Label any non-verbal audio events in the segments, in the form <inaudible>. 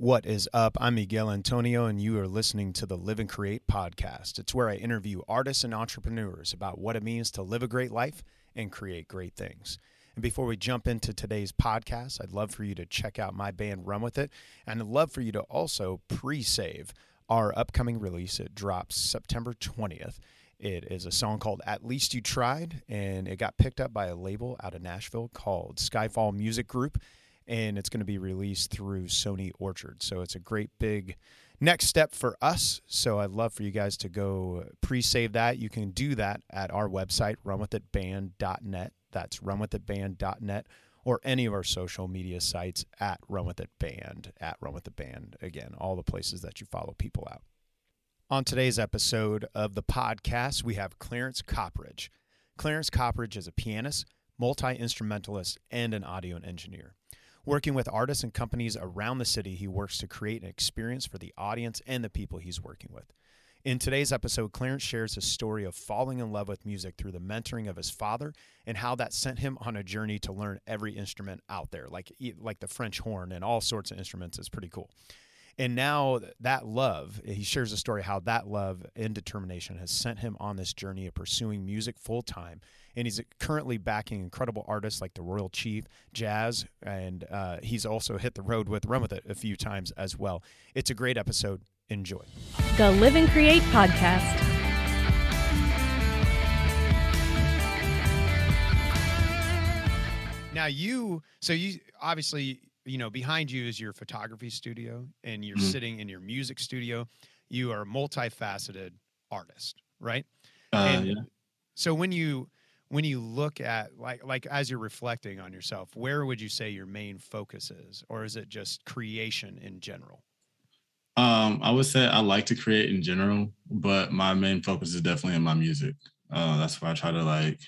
What is up? I'm Miguel Antonio, and you are listening to the Live and Create podcast. It's where I interview artists and entrepreneurs about what it means to live a great life and create great things. And before we jump into today's podcast, I'd love for you to check out my band Run With It, and I'd love for you to also pre save our upcoming release. It drops September 20th. It is a song called At Least You Tried, and it got picked up by a label out of Nashville called Skyfall Music Group and it's going to be released through Sony Orchard. So it's a great big next step for us. So I'd love for you guys to go pre-save that. You can do that at our website, runwithitband.net. That's runwithitband.net or any of our social media sites at runwithitband, at runwithitband. Again, all the places that you follow people out. On today's episode of the podcast, we have Clarence Copperidge. Clarence Copperidge is a pianist, multi instrumentalist, and an audio engineer. Working with artists and companies around the city, he works to create an experience for the audience and the people he's working with. In today's episode, Clarence shares his story of falling in love with music through the mentoring of his father and how that sent him on a journey to learn every instrument out there, like like the French horn and all sorts of instruments. is pretty cool. And now that love, he shares a story how that love and determination has sent him on this journey of pursuing music full time and he's currently backing incredible artists like the Royal Chief, Jazz, and uh, he's also hit the road with Run With It a few times as well. It's a great episode. Enjoy. The Live and Create Podcast. Now you, so you obviously, you know, behind you is your photography studio, and you're mm-hmm. sitting in your music studio. You are a multifaceted artist, right? Uh, and yeah. So when you when you look at like like as you're reflecting on yourself where would you say your main focus is? Or is it just creation in general? Um i would say i like to create in general but my main focus is definitely in my music. Uh, that's where i try to like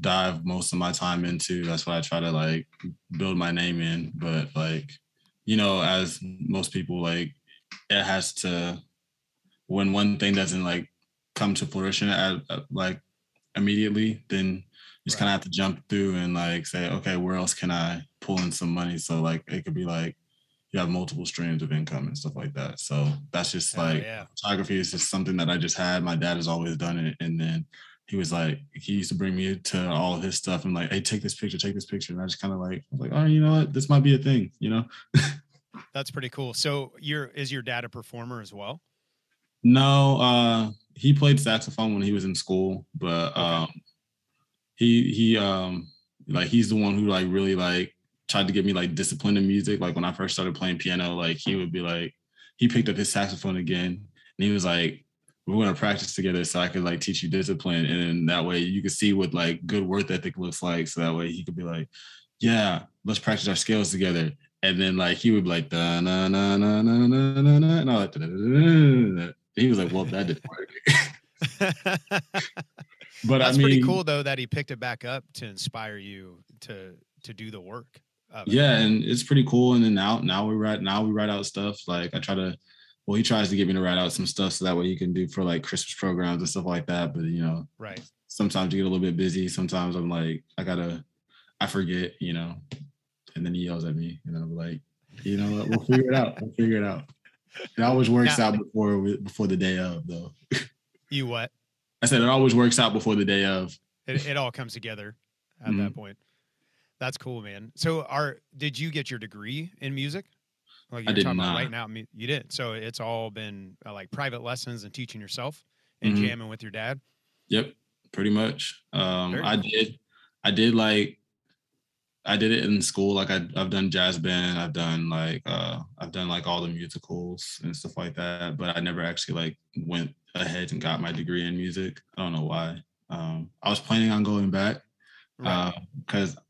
dive most of my time into. That's what i try to like build my name in. But like you know as most people like it has to when one thing doesn't like come to fruition at, at like immediately, then you just right. kind of have to jump through and like say, okay, where else can I pull in some money? So like it could be like you have multiple streams of income and stuff like that. So that's just like yeah. photography is just something that I just had. My dad has always done it, and then he was like, he used to bring me to all of his stuff and like, hey, take this picture, take this picture, and I just kind of like, I was like, oh, you know what, this might be a thing, you know. <laughs> That's pretty cool. So, your is your dad a performer as well? No, uh, he played saxophone when he was in school, but okay. um, he he um like he's the one who like really like tried to get me like disciplined in music. Like when I first started playing piano, like he would be like he picked up his saxophone again and he was like, We're gonna practice together so I could like teach you discipline. And that way you could see what like good work ethic looks like. So that way he could be like, Yeah, let's practice our scales together. And then like he would be like da na na na na na na na and all that. He was like, "Well, that didn't work." <laughs> but that's I mean, pretty cool though that he picked it back up to inspire you to to do the work. Yeah, and it's pretty cool. And then now now we write now we write out stuff. Like I try to well, he tries to get me to write out some stuff so that way he can do for like Christmas programs and stuff like that. But you know, right. Sometimes you get a little bit busy. Sometimes I'm like, I gotta, I forget, you know. And then he yells at me, and I'm like, you know what? We'll figure it out. We'll figure it out. It always works now, out before before the day of, though. You what? I said it always works out before the day of. It, it all comes together at mm-hmm. that point. That's cool, man. So, are did you get your degree in music? Like you're I did talking not. about right now, you did. So it's all been uh, like private lessons and teaching yourself and mm-hmm. jamming with your dad. Yep, pretty much. Um, I did. I did like I did it in school. Like I, have done jazz band. I've done like uh, I've done like all the musicals and stuff like that. But I never actually like went ahead and got my degree in music. I don't know why. Um, I was planning on going back because uh,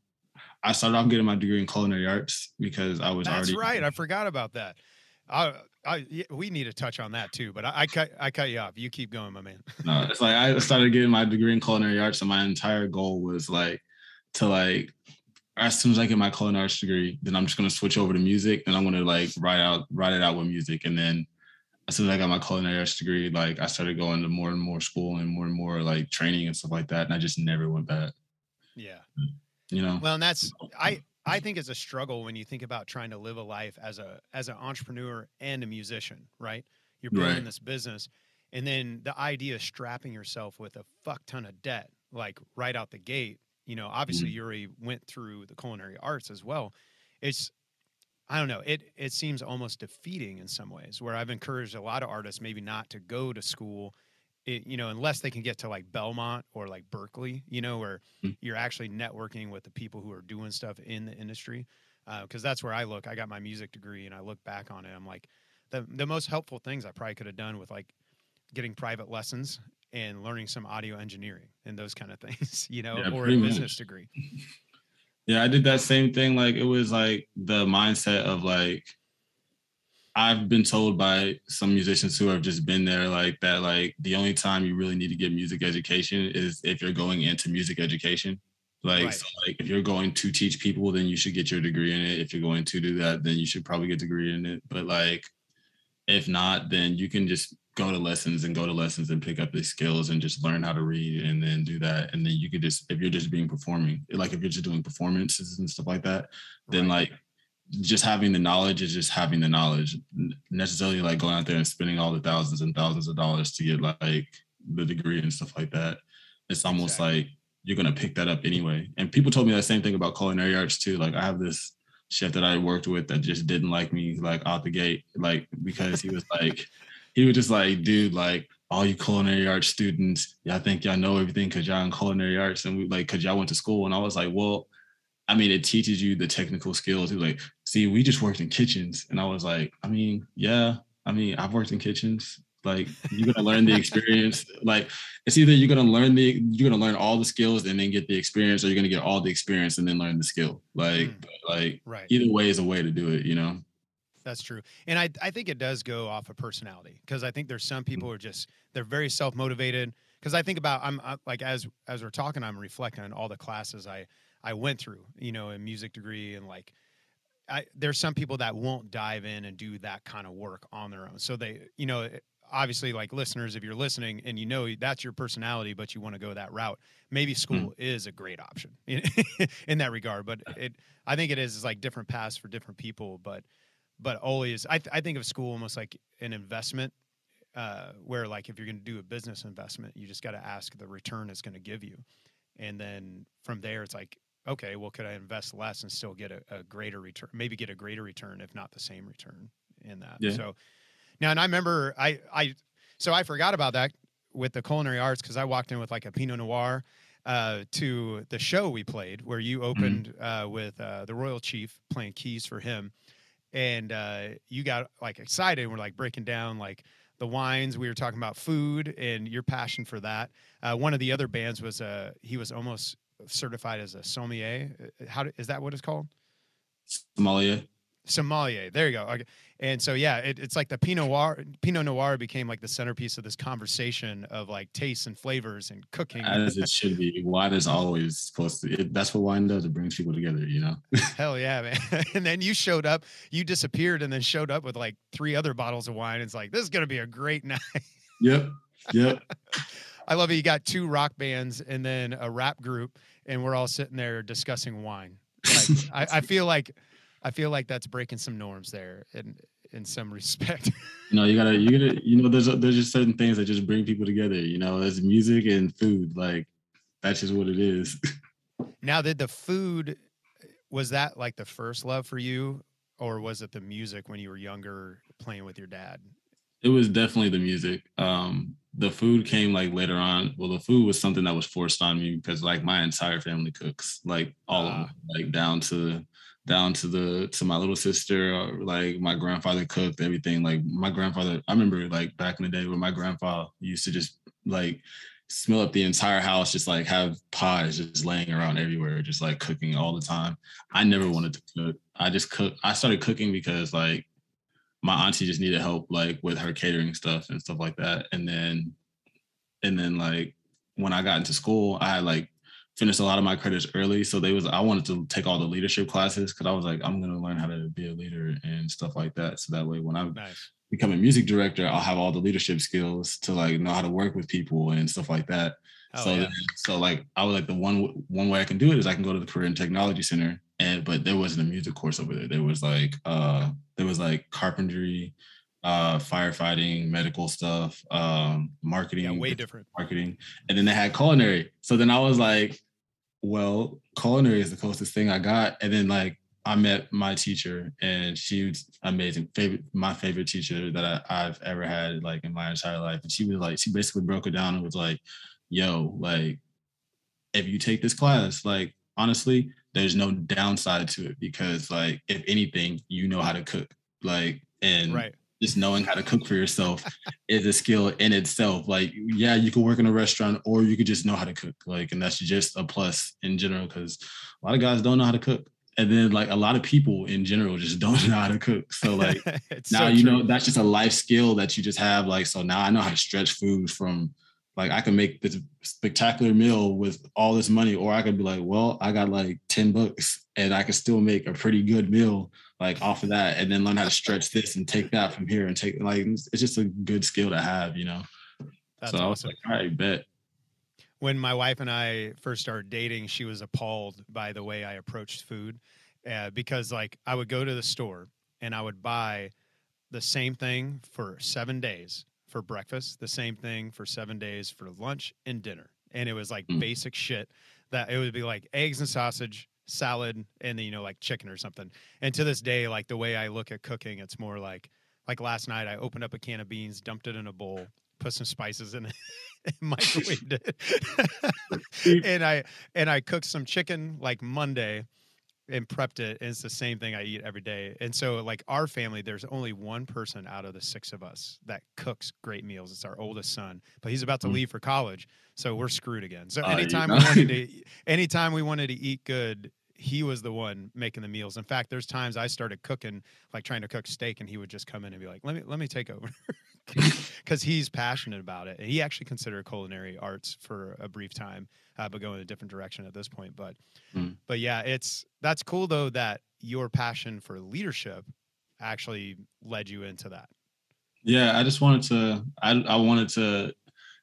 I started off getting my degree in culinary arts because I was That's already. right. I forgot about that. I, I, we need to touch on that too, but I, I, cut, I cut you off. You keep going, my man. <laughs> no, it's like I started getting my degree in culinary arts, and my entire goal was like to like as soon as I get my culinary arts degree, then I'm just gonna switch over to music and I'm gonna like write out write it out with music. And then as soon as I got my culinary arts degree, like I started going to more and more school and more and more like training and stuff like that. And I just never went back. Yeah. You know. Well, and that's I I think it's a struggle when you think about trying to live a life as a as an entrepreneur and a musician, right? You're building Right. this business, and then the idea of strapping yourself with a fuck ton of debt, like right out the gate. You know, obviously Mhm. you already went through the culinary arts as well. It's I don't know. It it seems almost defeating in some ways. Where I've encouraged a lot of artists maybe not to go to school, it, you know, unless they can get to like Belmont or like Berklee, you know, where Mm. you're actually networking with the people who are doing stuff in the industry. Because that's where I look. I got my music degree, and I look back on it. I'm like, the the most helpful things I probably could have done with like getting private lessons and learning some audio engineering and those kind of things, <laughs> you know, Yeah, or a business much. degree. Yeah, I did that same thing. Like it was like the mindset of like I've been told by some musicians who have just been there like that like the only time you really need to get music education is if you're going into music education. Like Right. so like if you're going to teach people then you should get your degree in it. If you're going to do that then you should probably get a degree in it. But like if not then you can just go to lessons and go to lessons and pick up the skills and just learn how to read and then do that. And then you could just if you're just being performing like if you're just doing performances and stuff like that then Right. like just having the knowledge is just having the knowledge. Necessarily like going out there and spending all the thousands and thousands of dollars to get like the degree and stuff like that. It's almost Exactly. like you're going to pick that up anyway. And people told me that same thing about culinary arts too. Like i have this chef that i worked with that just didn't like me like out the gate like because he was like he was just like dude like all you culinary arts students y'all think y'all know everything because y'all in culinary arts and we like because y'all went to school and i was like well I mean, it teaches you the technical skills. He was like, see, we just worked in kitchens. And I was like, I mean, yeah, I mean, I've worked in kitchens. Like, you're gonna learn the <laughs> experience. Like, it's either you're gonna learn the you're gonna learn all the skills and then get the experience, or you're gonna get all the experience and then learn the skill. Like, Mm. like Right. either way is a way to do it, you know? That's true. And I, I think it does go off of personality because I think there's some people who are just, they're very self motivated. Because I think about, I'm I, like, as, as we're talking, I'm reflecting on all the classes I, I went through, you know, in music degree and like, I, there's some people that won't dive in and do that kind of work on their own. So they, you know, eh, obviously like listeners, if you're listening and you know that's your personality, but you want to go that route, maybe hmm. school is a great option in, <laughs> in that regard. But it, I think it is, is like different paths for different people. But, but always, I, th- I think of school almost like an investment. Uh, where like if you're going to do a business investment, you just got to ask the return it's going to give you, and then from there it's like okay, well, could I invest less and still get a, a greater return? Maybe get a greater return, if not the same return in that. Yeah. So now, and I remember I, I, so I forgot about that with the culinary arts because I walked in with like a Pinot Noir uh, to the show we played where you opened uh, with uh, the Royal Chief playing keys for him. And uh, you got like excited. We're like breaking down like the wines. We were talking about food and your passion for that. Uh, one of the other bands was uh, he was almost certified as a sommelier. Uh, How do- is that what it's called? Somalia. Sommelier. There you go. Okay. And so yeah, it, it's like the Pinot Noir. Pinot Noir became like the centerpiece of this conversation of like tastes and flavors and cooking. As it should be. Wine is always supposed to it, that's what wine does. It brings people together, you know. <laughs> Hell yeah, man! <laughs> and then you showed up. You disappeared, and then showed up with like three other bottles of wine. It's like this is gonna be a great <laughs> night. Yep. Yep. I love it. You got two rock bands and then a rap group, and we're all sitting there discussing wine. Like, I, I feel like, I feel like that's breaking some norms there in in some <laughs> respect. you know, you gotta, you gotta, you know, there's there's just certain things that just bring people together. You know, there's music and food. Like that's just what it is. now, did the food was that like the first love for you, or was it the music when you were younger playing with your dad? It was definitely the music. Um, the food came like later on. Well, the food was something that was forced on me because like my entire family cooks, like all of Ah. them, like down to down to the to my little sister. Or, like my grandfather cooked everything. Like my grandfather, I remember like back in the day when my grandfather used to just like smell up the entire house, just like have pies just laying around everywhere, just like cooking all the time. I never wanted to cook. I just cook. I started cooking because like my auntie just needed help like with her catering stuff and stuff like that. And then and then like when I got into school, I had like finished a lot of my credits early. So they was I wanted to take all the leadership classes because I was like, I'm gonna learn how to be a leader and stuff like that. So that way when I Nice. become a music director, I'll have all the leadership skills to like know how to work with people and stuff like that. Oh, so yeah. so like I was like the one one way I can do it is I can go to the Career and Technology Center and but there wasn't a music course over there. There was like uh there was like carpentry, uh firefighting, medical stuff, um, marketing, Yeah, way different. marketing, and then they had culinary. So then I was like, well, culinary is the closest thing I got. And then like I met my teacher and she was amazing. Favorite my favorite teacher that I, I've ever had like in my entire life. And she was like, she basically broke it down and was like, yo, like if you take this class, like honestly, there's no downside to it because like if anything, you know how to cook. Like and Right. Just knowing how to cook for yourself is a skill in itself. Like, yeah, you can work in a restaurant or you could just know how to cook. Like, and that's just a plus in general because a lot of guys don't know how to cook. And then like a lot of people in general just <laughs> don't know how to cook. So like <laughs> now so you true. know that's just a life skill that you just have. Like, so now I know how to stretch food from like I can make this spectacular meal with all this money, or I could be like, well, I got like 10 bucks and I can still make a pretty good meal like off of that, and then learn how to stretch this and take that from here and take like it's just a good skill to have, you know. That's so I was like, all right, bet. when my wife and I first started dating, she was appalled by the way I approached food uh, because, like, I would go to the store and I would buy the same thing for seven days for breakfast, the same thing for seven days for lunch and dinner. And it was like Mm. basic shit that it would be like eggs and sausage, salad, and then, you know, like chicken or something. And to this day, like the way I look at cooking, it's more like, like last night, I opened up a can of beans, dumped it in a bowl, put some spices in it, <laughs> and microwaved it. <laughs> and I and I cooked some chicken like Monday and prepped it. And it's the same thing I eat every day. And so like our family, there's only one person out of the six of us that cooks great meals. It's our oldest son, but he's about to Mm. leave for college. So we're screwed again. So you anytime we wanted to <laughs> anytime we wanted to eat good, he was the one making the meals. In fact, there's times I started cooking, like trying to cook steak, and he would just come in and be like, "Let me let me take over," <laughs> because he's passionate about it. And he actually considered culinary arts for a brief time, uh, but going a different direction at this point. But Mm. but yeah, it's that's cool though that your passion for leadership actually led you into that. Yeah, I just wanted to. I I wanted to.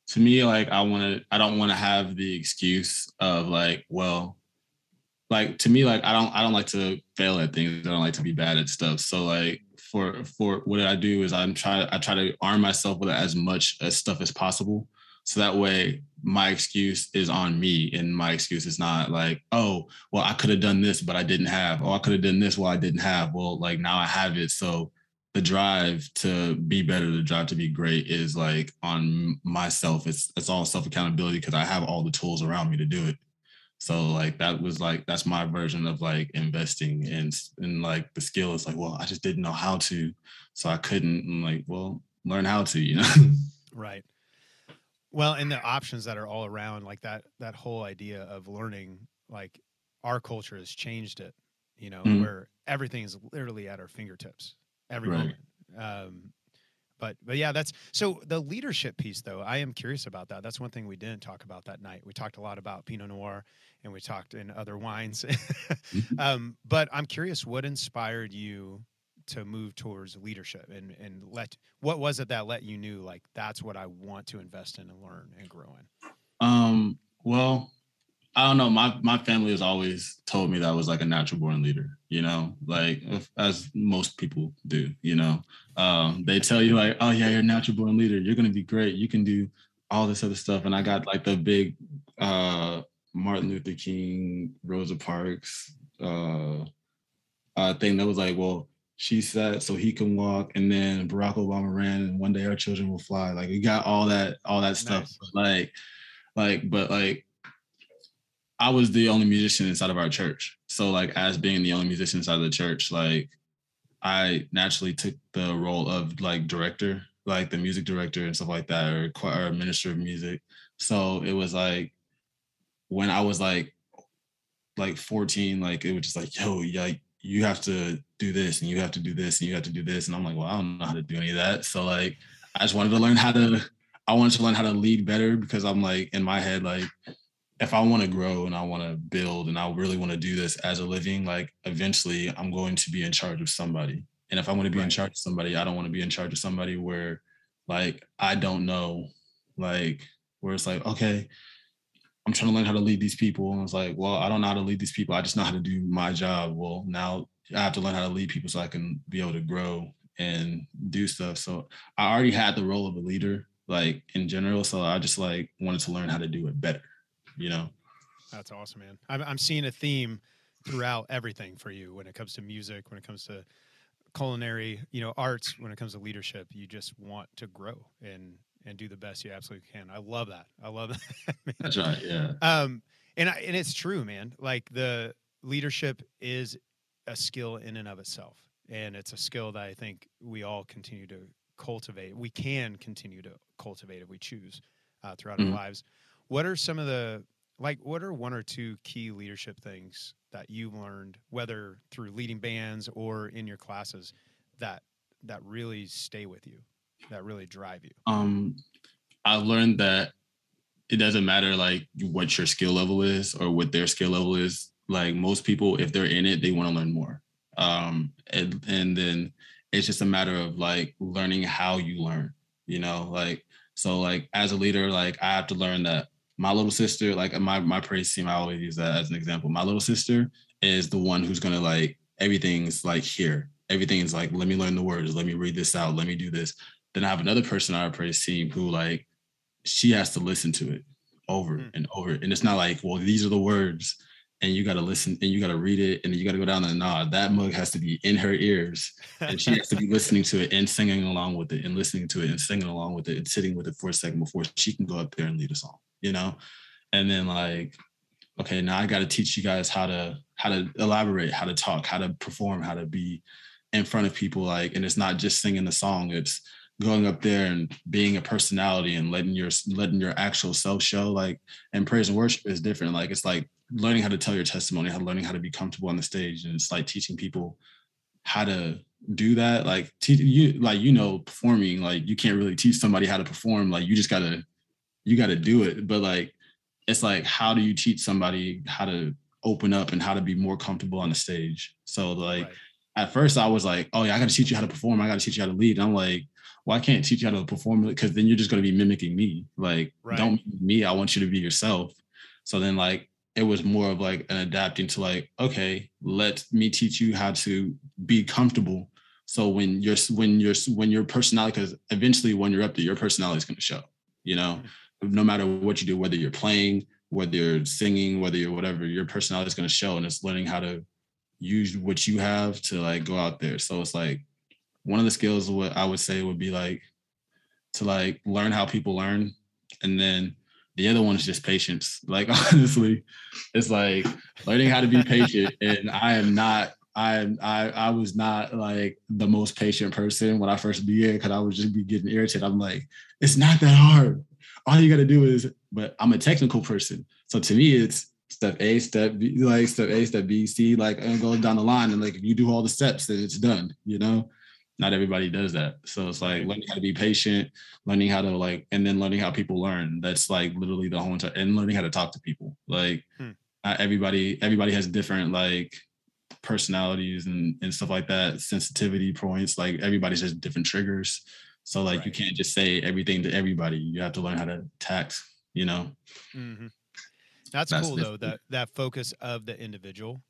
To me, like I wanted. I don't want to have the excuse of like, well, like to me, like I don't. I don't like to fail at things. I don't like to be bad at stuff. So like for for what I do is I'm try. I try to arm myself with as much as stuff as possible. So that way, my excuse is on me, and my excuse is not like, oh, well, I could have done this, but I didn't have. Oh, I could have done this, while I didn't have. Well, like now I have it, so the drive to be better, the drive to be great is like on myself. It's it's all self accountability because I have all the tools around me to do it. So like that was like that's my version of like investing and and like the skill is like well I just didn't know how to, so I couldn't. I'm like well learn how to you know. Right. Well, and the options that are all around, like that that whole idea of learning, like our culture has changed it, you know, Mhm. where everything is literally at our fingertips every Right. moment. Um, but but yeah, that's so the leadership piece though. I am curious about that. That's one thing we didn't talk about that night. We talked a lot about Pinot Noir and we talked in other wines. <laughs> um, but I'm curious, what inspired you to move towards leadership and and let what was it that let you knew like that's what I want to invest in and learn and grow in? Um, well, I don't know. My my family has always told me that I was like a natural born leader, you know, like if, as most people do, you know. Um, they tell you like, oh yeah, you're a natural born leader. You're gonna be great. You can do all this other stuff. And I got like the big uh Martin Luther King, Rosa Parks uh, uh thing that was like, well, she said so he can walk, and then Barack Obama ran, and one day our children will fly. Like we got all that, all that stuff. Like, like, but like I was the only musician inside of our church. So like as being the only musician inside of the church, like I naturally took the role of like director, like the music director and stuff like that, or or minister of music. So it was like when I was like like 14, like it was just like, yo, like you have to do this and you have to do this and you have to do this. And I'm like, well, I don't know how to do any of that. So like I just wanted to learn how to I wanted to learn how to lead better because I'm like in my head, like if I want to grow and I want to build and I really want to do this as a living, like eventually I'm going to be in charge of somebody. And if I want to be in charge of somebody, I don't want to be in charge of somebody where like I don't know, like where it's like, okay, I'm I'm trying to learn how to lead these people. And I was like, well, I don't know how to lead these people. I just know how to do my job. Well, now I have to learn how to lead people so I can be able to grow and do stuff. So I already had the role of a leader, like in general. So I just like wanted to learn how to do it better, you know? That's awesome, man. I'm, I'm seeing a theme throughout everything for you when it comes to music, when it comes to culinary, you know, arts, when it comes to leadership. You just want to grow and and do the best you absolutely can. I love that. I love <laughs> that. That's right. Yeah. Um, and I, and it's true, man. Like the leadership is a skill in and of itself, and it's a skill that I think we all continue to cultivate. We can continue to cultivate if we choose uh, throughout mm-hmm. our lives. What are some of the like? What are one or two key leadership things that you've learned, whether through leading bands or in your classes, that that really stay with you, that really drive you? Um, I learned that it doesn't matter like what your skill level is or what their skill level is. Like most people, if they're in it, they want to learn more. Um, and and then it's just a matter of like learning how you learn. You know, like so like as a leader, like I have to learn that my little sister, like my my praise team, I always use that as an example. My little sister is the one who's gonna like everything's like here. Everything's like, let me learn the words, let me read this out, let me do this. Then I have another person on our praise team who like she has to listen to it over mm. and over. And it's not like, well, these are the words and you got to listen and you got to read it and you got to go down and nod. That mug has to be in her ears and she has to be <laughs> listening to it and singing along with it and listening to it and singing along with it and sitting with it for a second before she can go up there and lead a song you know? And then like, okay, now I got to teach you guys how to how to elaborate, how to talk, how to perform, how to be in front of people. Like, and it's not just singing the song; it's going up there and being a personality and letting your letting your actual self show. Like, and praise and worship is different. Like, it's like learning how to tell your testimony, how learning how to be comfortable on the stage, and it's like teaching people how to do that like te- you like you know performing like you can't really teach somebody how to perform like you just gotta you got to do it. But like, it's like, how do you teach somebody how to open up and how to be more comfortable on the stage? So like, right. at first I was like, oh yeah, I got to teach you how to perform. I got to teach you how to lead. And I'm like, well, I can't teach you how to perform because then you're just going to be mimicking me. Like, right. don't me. I want you to be yourself. So then like, it was more of like an adapting to like, okay, let me teach you how to be comfortable. So when you're when you're when your personality, because eventually when you're up there, your personality is going to show. You know, mm-hmm no matter what you do, whether you're playing, whether you're singing, whether you're whatever, your personality is going to show. And it's learning how to use what you have to like go out there. So it's like one of the skills what I would say would be like to like learn how people learn. And then the other one is just patience. Like <laughs> honestly, it's like learning how to be patient. And I am not I I I was not like the most patient person when I first began because I was just be getting irritated. I'm like, it's not that hard all you got to do is, but I'm a technical person. So to me, it's step A, step B, like step A, step B, C, like and go down the line. And like if you do all the steps, then it's done, you know? Not everybody does that. So it's like learning how to be patient, learning how to like, and then learning how people learn. That's like literally the whole entire and learning how to talk to people. Like hmm. everybody, everybody has different like personalities and, and stuff like that, sensitivity points. Like everybody's just different triggers. So like right. you can't just say everything to everybody. You have to learn how to tax, you know. Mm-hmm. That's, That's, cool though, that that focus of the individual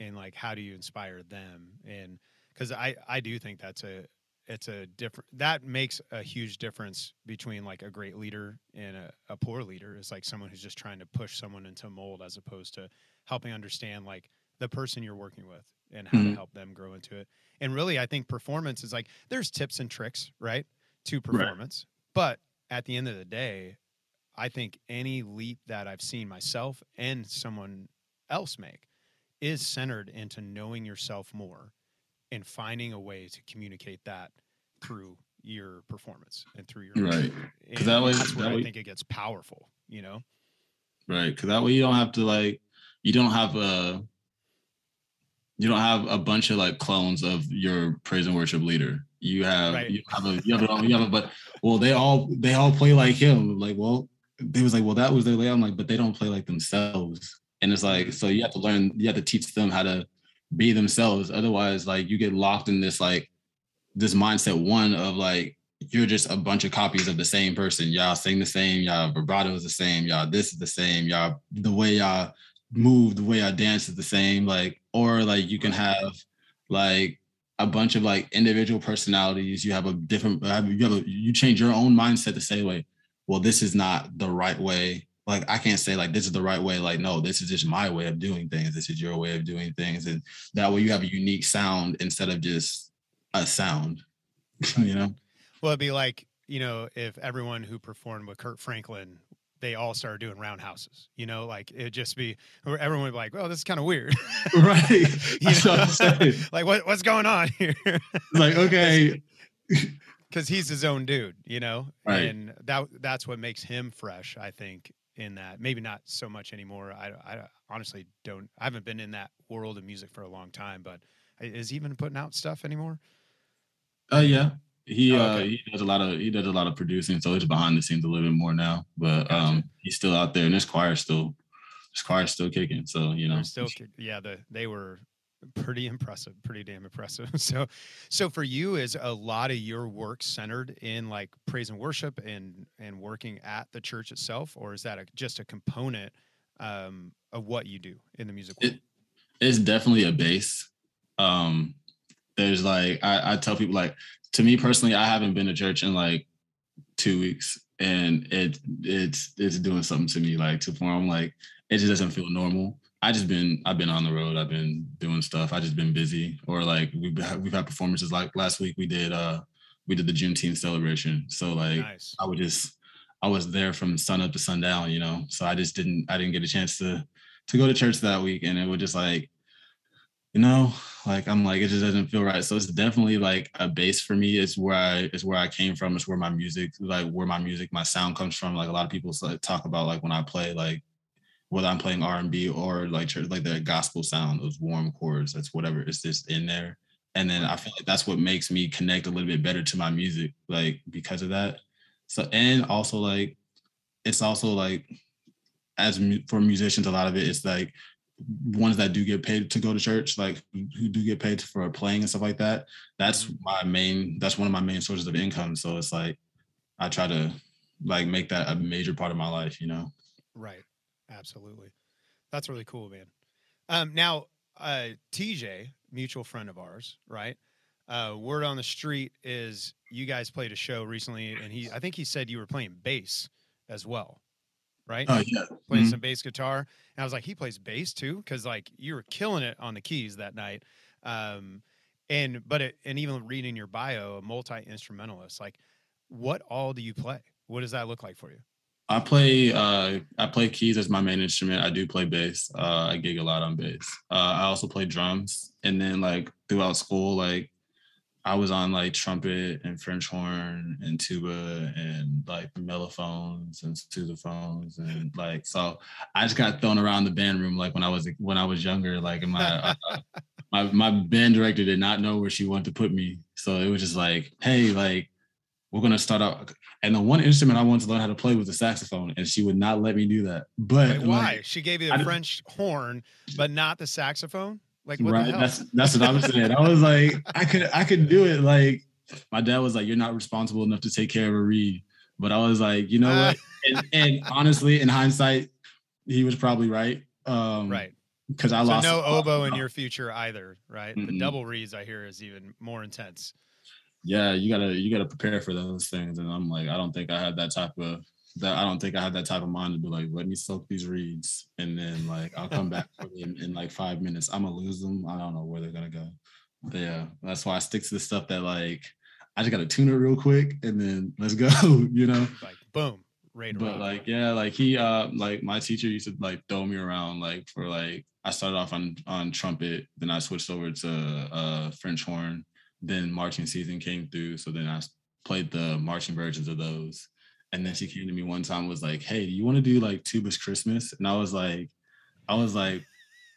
and like how do you inspire them? And because I I do think that's a it's a different that makes a huge difference between like a great leader and a, a poor leader is like someone who's just trying to push someone into a mold as opposed to helping understand like the person you're working with and how mm-hmm. to help them grow into it. And really I think performance is like there's tips and tricks, right? to performance. Right. But at the end of the day, I think any leap that I've seen myself and someone else make is centered into knowing yourself more and finding a way to communicate that through your performance and through your right. Because that way, that's where I think it gets powerful. You know, right? Because that way you don't have to like you don't have a you don't have a bunch of like clones of your praise and worship leader. You have right. you have a you have a, you have a but well they all they all play like him. Like well they was like well that was their layout. I'm like but they don't play like themselves. And it's like mm-hmm. so you have to learn you have to teach them how to be themselves. Otherwise like you get locked in this like this mindset one of like you're just a bunch of copies of the same person. Y'all sing the same, y'all vibrato is the same, y'all this is the same, y'all the way y'all move, the way y'all dance is the same. Like, or like you can have like a bunch of like individual personalities. You have a different you have a you change your own mindset to say, like, well, this is not the right way. Like I can't say like this is the right way. Like, no, this is just my way of doing things. This is your way of doing things. And that way you have a unique sound instead of just a sound. <laughs> you know? Well, it'd be like, you know, if everyone who performed with Kirk Franklin, they all started doing roundhouses, you know, like it'd just be everyone would be like, well, this is kind of weird," <laughs> right? <laughs> you know? like what what's going on here? like okay, because he's his own dude, you know, right. and that that's what makes him fresh. I think in that maybe not so much anymore. I I honestly don't. I haven't been in that world of music for a long time, but is he even putting out stuff anymore? Uh, yeah, he oh, okay. uh he does a lot of he does a lot of producing, so he's behind the scenes a little bit more now. But gotcha. um he's still out there, and this choir still this choir still kicking. So you know, They're still yeah. The they were pretty impressive, pretty damn impressive. <laughs> So so for you, is a lot of your work centered in like praise and worship and and working at the church itself, or is that a, just a component um of what you do in the music? It, it's definitely a base. Um, there's like I, I tell people like to me personally, I haven't been to church in like two weeks, and it it's it's doing something to me. Like to form like, it just doesn't feel normal. I just been I've been on the road. I've been doing stuff. I just been busy. Or like we've we've had performances. Like last week we did uh we did the Juneteenth celebration. So like nice. I would just I was there from sun up to sundown. You know. So I just didn't I didn't get a chance to to go to church that week, and it was just like you know like i'm like it just doesn't feel right so it's definitely like a base for me it's where i it's where i came from it's where my music like where my music my sound comes from like a lot of people talk about like when i play like whether i'm playing r&b or like church like the gospel sound those warm chords that's whatever it's just in there and then i feel like that's what makes me connect a little bit better to my music like because of that so and also like it's also like as for musicians a lot of it is like ones that do get paid to go to church, like who do get paid for playing and stuff like that. That's mm-hmm. my main. That's one of my main sources of income. So it's like I try to like make that a major part of my life. You know. Right. Absolutely. That's really cool, man. Um, now, uh, TJ, mutual friend of ours, right? Uh, word on the street is you guys played a show recently, and he, I think he said you were playing bass as well right? Oh yeah, playing mm-hmm. some bass guitar. And I was like, he plays bass too, because like you were killing it on the keys that night. Um, and but it, and even reading your bio, a multi instrumentalist. Like, what all do you play? What does that look like for you? I play uh, I play keys as my main instrument. I do play bass. Uh, I gig a lot on bass. Uh, I also play drums, and then like throughout school, like I was on like trumpet and French horn and tuba and like mellophones and sousaphones and like so I just got thrown around the band room like when I was when I was younger like my uh, <laughs> my my band director did not know where she wanted to put me so it was just like hey like we're gonna start out and the one instrument I wanted to learn how to play was the saxophone and she would not let me do that but why like, she gave you the I, French horn but not the saxophone like right. That's that's what I was saying. I was like, I could I could do it. Like my dad was like, You're not responsible enough to take care of a reed. But I was like, you know what? <laughs> And, and honestly, in hindsight, he was probably right. Um, right. Because I so lost no oboe in your future either, right? Mm-hmm. The double reeds I hear is even more intense. Yeah, you gotta you gotta prepare for those things. And I'm like, I don't think I have that type of that I don't think I have that type of mind to be like, let me soak these reeds and then like I'll come back <laughs> in, in, like five minutes. I'm gonna lose them. I don't know where they're gonna go. But yeah, that's why I stick to the stuff that like I just gotta tune it real quick and then let's go, <laughs> you know? Like boom. Right. But like, yeah, like he uh like my teacher used to like throw me around like for like I started off on on trumpet, then I switched over to uh French horn, then marching season came through. So then I played the marching versions of those and then she came to me one time was like, "Hey, do you want to do like Tuba's Christmas?" And I was like, I was like,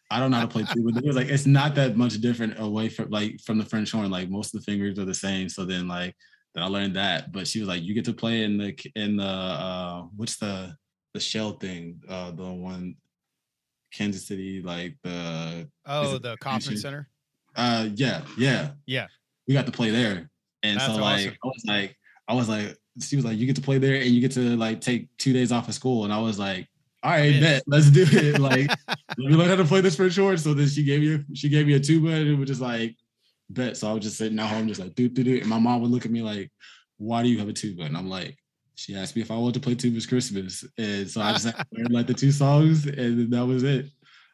I don't know how to play tuba. It was like it's not that much different away from like from the French horn. Like most of the fingers are the same. So then like then I learned that. But she was like, you get to play in the in the uh what's the the shell thing? Uh the one Kansas City, like the oh the conference Center. Uh yeah, yeah. Yeah. We got to play there. And That's so like awesome. I was like, I was like, she was like, you get to play there and you get to like take two days off of school. And I was like, all right, bet, let's do it. <laughs> Like, let me learn how to play this for sure. So then she gave me a, she gave me a tuba and it was just like, bet. So I was just sitting at home, just like do do do. And my mom would look at me like, why do you have a tuba? And I'm like, she asked me if I wanted to play Tuba's Christmas. And so I just <laughs> learned like the two songs and that was it.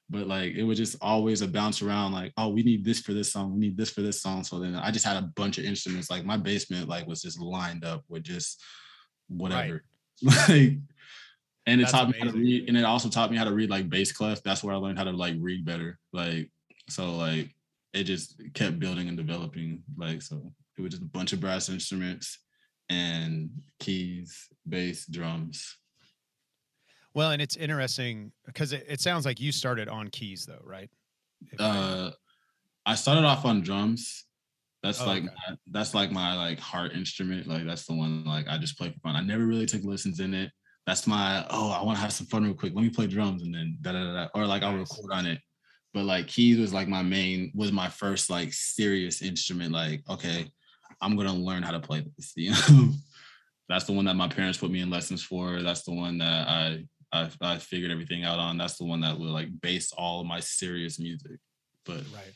But like it was just always a bounce around, like, oh, we need this for this song, we need this for this song. So then I just had a bunch of instruments. Like my basement like was just lined up with just whatever. Right. <laughs> like and it That's taught amazing. me how to read, and it also taught me how to read like bass clef. That's where I learned how to like read better. Like so like it just kept building and developing. Like so it was just a bunch of brass instruments and keys, bass, drums. Well, and it's interesting because it, it sounds like you started on keys though, right? If uh, I started off on drums. That's oh, like okay. my, that's like my like heart instrument. Like that's the one like I just play for fun. I never really took lessons in it. That's my oh I want to have some fun real quick. Let me play drums and then da da da, da. or like I'll record on it. But like keys was like my main was my first like serious instrument. Like okay, I'm gonna learn how to play this. <laughs> You know, that's the one that my parents put me in lessons for. That's the one that I I, I figured everything out on. That's the one that will like base all of my serious music. But right.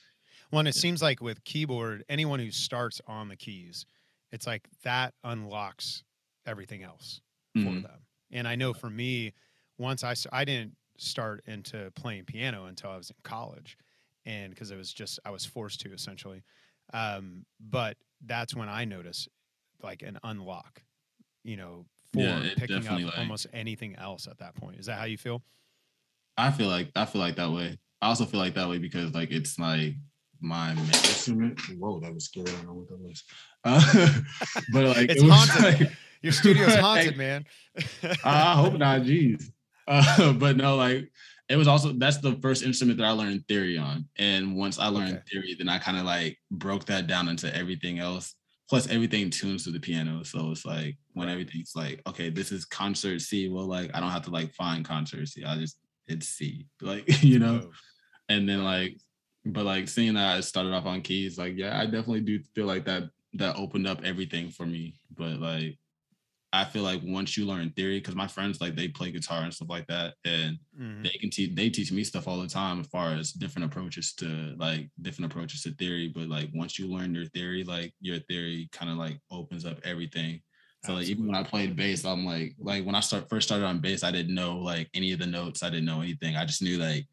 Well, it yeah. seems like with keyboard, anyone who starts on the keys, it's like that unlocks everything else mm-hmm. for them. And I know for me, once I I didn't start into playing piano until I was in college, and because it was just I was forced to essentially. Um, but that's when I notice like an unlock, you know, for yeah, picking up like, almost anything else at that point. Is that how you feel? I feel like I feel like that way. I also feel like that way because like it's like my main instrument. <laughs> Whoa, that was scary. I don't know what that was. Uh, <laughs> but like it's it haunted. Like, <laughs> Your studio's haunted, man. I hope not. Jeez. Uh, but no, like it was also that's the first instrument that I learned theory on. And once I learned okay. theory, then I kind of like broke that down into everything else. Plus everything tunes to the piano. So it's like when everything's like, okay, this is concert C. Well, like I don't have to like find concert C. I just it's C. <laughs> Like, you know? Oh. And then like, but like seeing that I started off on keys, like, yeah, I definitely do feel like that that opened up everything for me. But like I feel like once you learn theory, because my friends like they play guitar and stuff like that, and mm-hmm. they can teach they teach me stuff all the time as far as different approaches to like different approaches to theory. But like once you learn your theory, like your theory kind of like opens up everything. So like even when I played bass, I'm like like when I start first started on bass, I didn't know like any of the notes. I didn't know anything. I just knew like,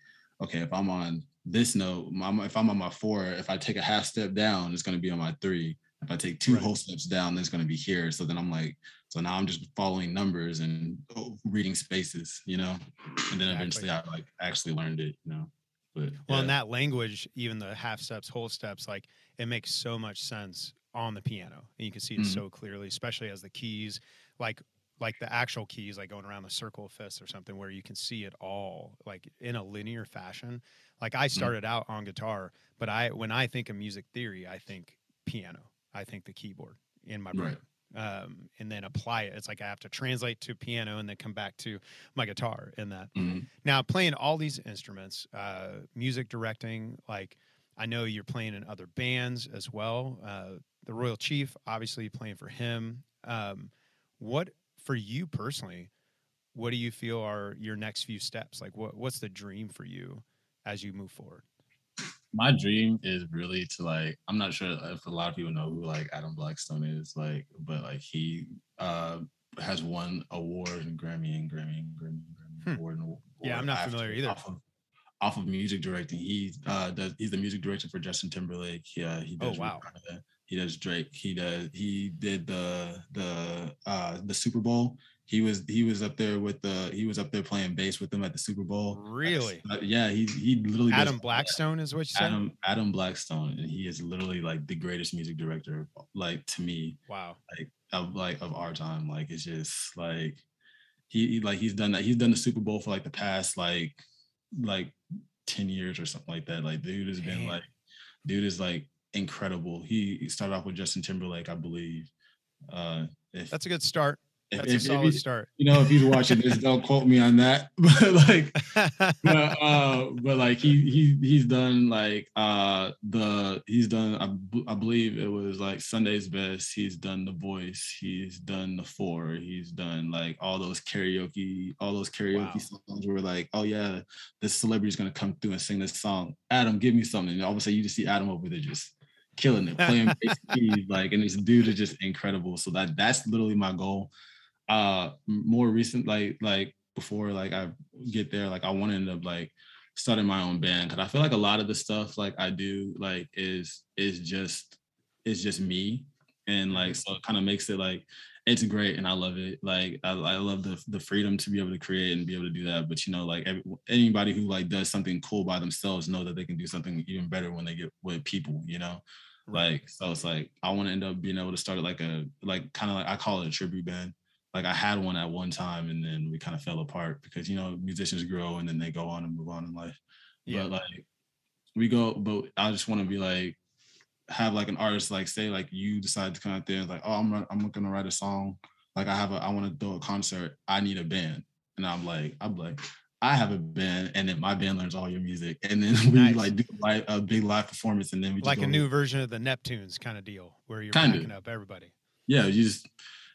okay, if I'm on this note, my, if I'm on my four, if I take a half step down, it's gonna be on my three. If I take two right. whole steps down, then it's gonna be here. So then I'm like, so now I'm just following numbers and oh, reading spaces, you know. And then eventually I like actually learned it, you know. But well, yeah. in that language, even the half steps, whole steps, like it makes so much sense on the piano, and you can see it mm-hmm. so clearly, especially as the keys, like like the actual keys, like going around the circle of fifths or something, where you can see it all like in a linear fashion. Like I mm-hmm. started mm-hmm. out on guitar, but I when I think of music theory, I think piano. I think the keyboard in my brain. Right um, and then apply it. It's like I have to translate to piano and then come back to my guitar in that. Mm-hmm. Now, playing all these instruments, uh, music directing, like I know you're playing in other bands as well. Uh, the Royal Chief, obviously playing for him. Um, what for you personally? What do you feel are your next few steps? Like, what what's the dream for you as you move forward? My dream is really to like i'm not sure if a lot of people know who like adam blackstone is like but like he uh has won award and grammy and grammy and grammy, and grammy hmm. award, and award yeah i'm not familiar either. off of, off of music directing. He uh does he's the music director for justin timberlake. Yeah he does oh wow he does drake. He does he did the the uh the super bowl he was he was up there with the he was up there playing bass with them at the Super Bowl. Really? Uh, yeah, he he literally Adam Blackstone is what you said. Adam Adam Blackstone, and he is literally like the greatest music director, like to me. Wow. Like of like of our time, like it's just like he, he like he's done that. He's done the Super Bowl for like the past like like ten years or something like that. Like dude has Damn. been like dude is like incredible. He, he started off with Justin Timberlake, I believe. Uh, if, That's a good start That's if, a if solid he- start. you know, if he's watching this, don't quote me on that. <laughs> But like, but, <laughs> uh, but like he he he's done like uh the he's done I, I believe it was like Sunday's Best. He's done The Voice. He's done The Four. He's done like all those karaoke all those karaoke Wow. songs where like oh yeah this celebrity's gonna come through and sing this song. Adam, give me something. And all of a sudden you just see Adam over there just killing it, playing <laughs> bass keys, like and this dude is just incredible. So that that's literally my goal. Uh, more recent like like before like I get there, like I want to end up like starting my own band because I feel like a lot of the stuff like I do like is is just is just me. And like so it kind of makes it like it's great and I love it. Like I, I love the the freedom to be able to create and be able to do that. But you know like every, anybody who like does something cool by themselves know that they can do something even better when they get with people you know? Like so it's like I want to end up being able to start like a like kind of like I call it a tribute band like I had one at one time and then we kind of fell apart because you know musicians grow and then they go on and move on in life. Yeah. But like we go, but I just want to be like have like an artist like say like you decide to come out there and like oh I'm I'm gonna write a song like I have a I want to do a concert I need a band and I'm like I'm like I have a band and then my band learns all your music and then <laughs> we Nice. like do like a big live performance and then we like a new version of the Neptunes kind of deal where you're Kinda. backing up everybody. yeah, you just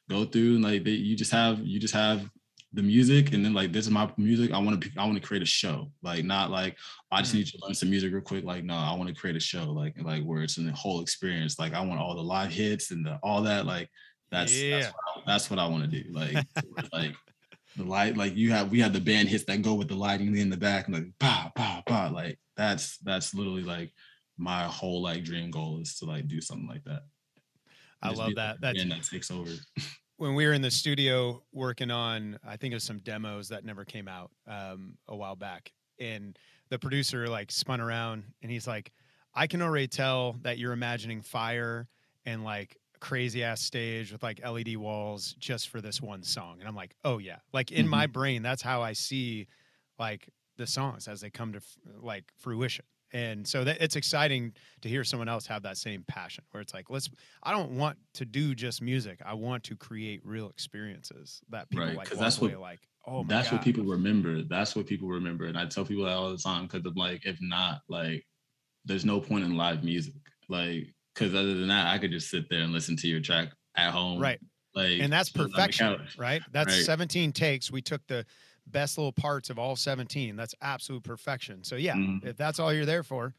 go through and like they, you just have you just have the music and then like this is my music. I want to I want to create a show. Like not like I just Mm. need to learn some music real quick. Like no, I want to create a show like like where it's in the whole experience. Like I want all the live hits and the, all that. Like that's Yeah. that's, what I, that's what I want to do. Like <laughs> like the light like you have we have the band hits that go with the lighting in the back and like bah bah bah like that's that's literally like my whole like dream goal is to like do something like that. I love that. That's that takes over. <laughs> when we were in the studio working on i think it was some demos that never came out um, a while back and the producer like spun around and he's like i can already tell that you're imagining fire and like crazy ass stage with like led walls just for this one song and i'm like oh yeah like in my brain that's how i see like the songs as they come to like fruition and so that it's exciting to hear someone else have that same passion where it's like let's i don't want to do just music i want to create real experiences that people Right, like that's what- like oh my that's God. what people remember. That's what people remember. And I tell people that all the time because I'm like, if not, like, there's no point in live music. Like, because other than that, I could just sit there and listen to your track at home. right Like, and that's chilling on the perfection right that's Right. 17 takes we took the best little parts of all 17 that's absolute perfection. So yeah Mhm. if that's all you're there for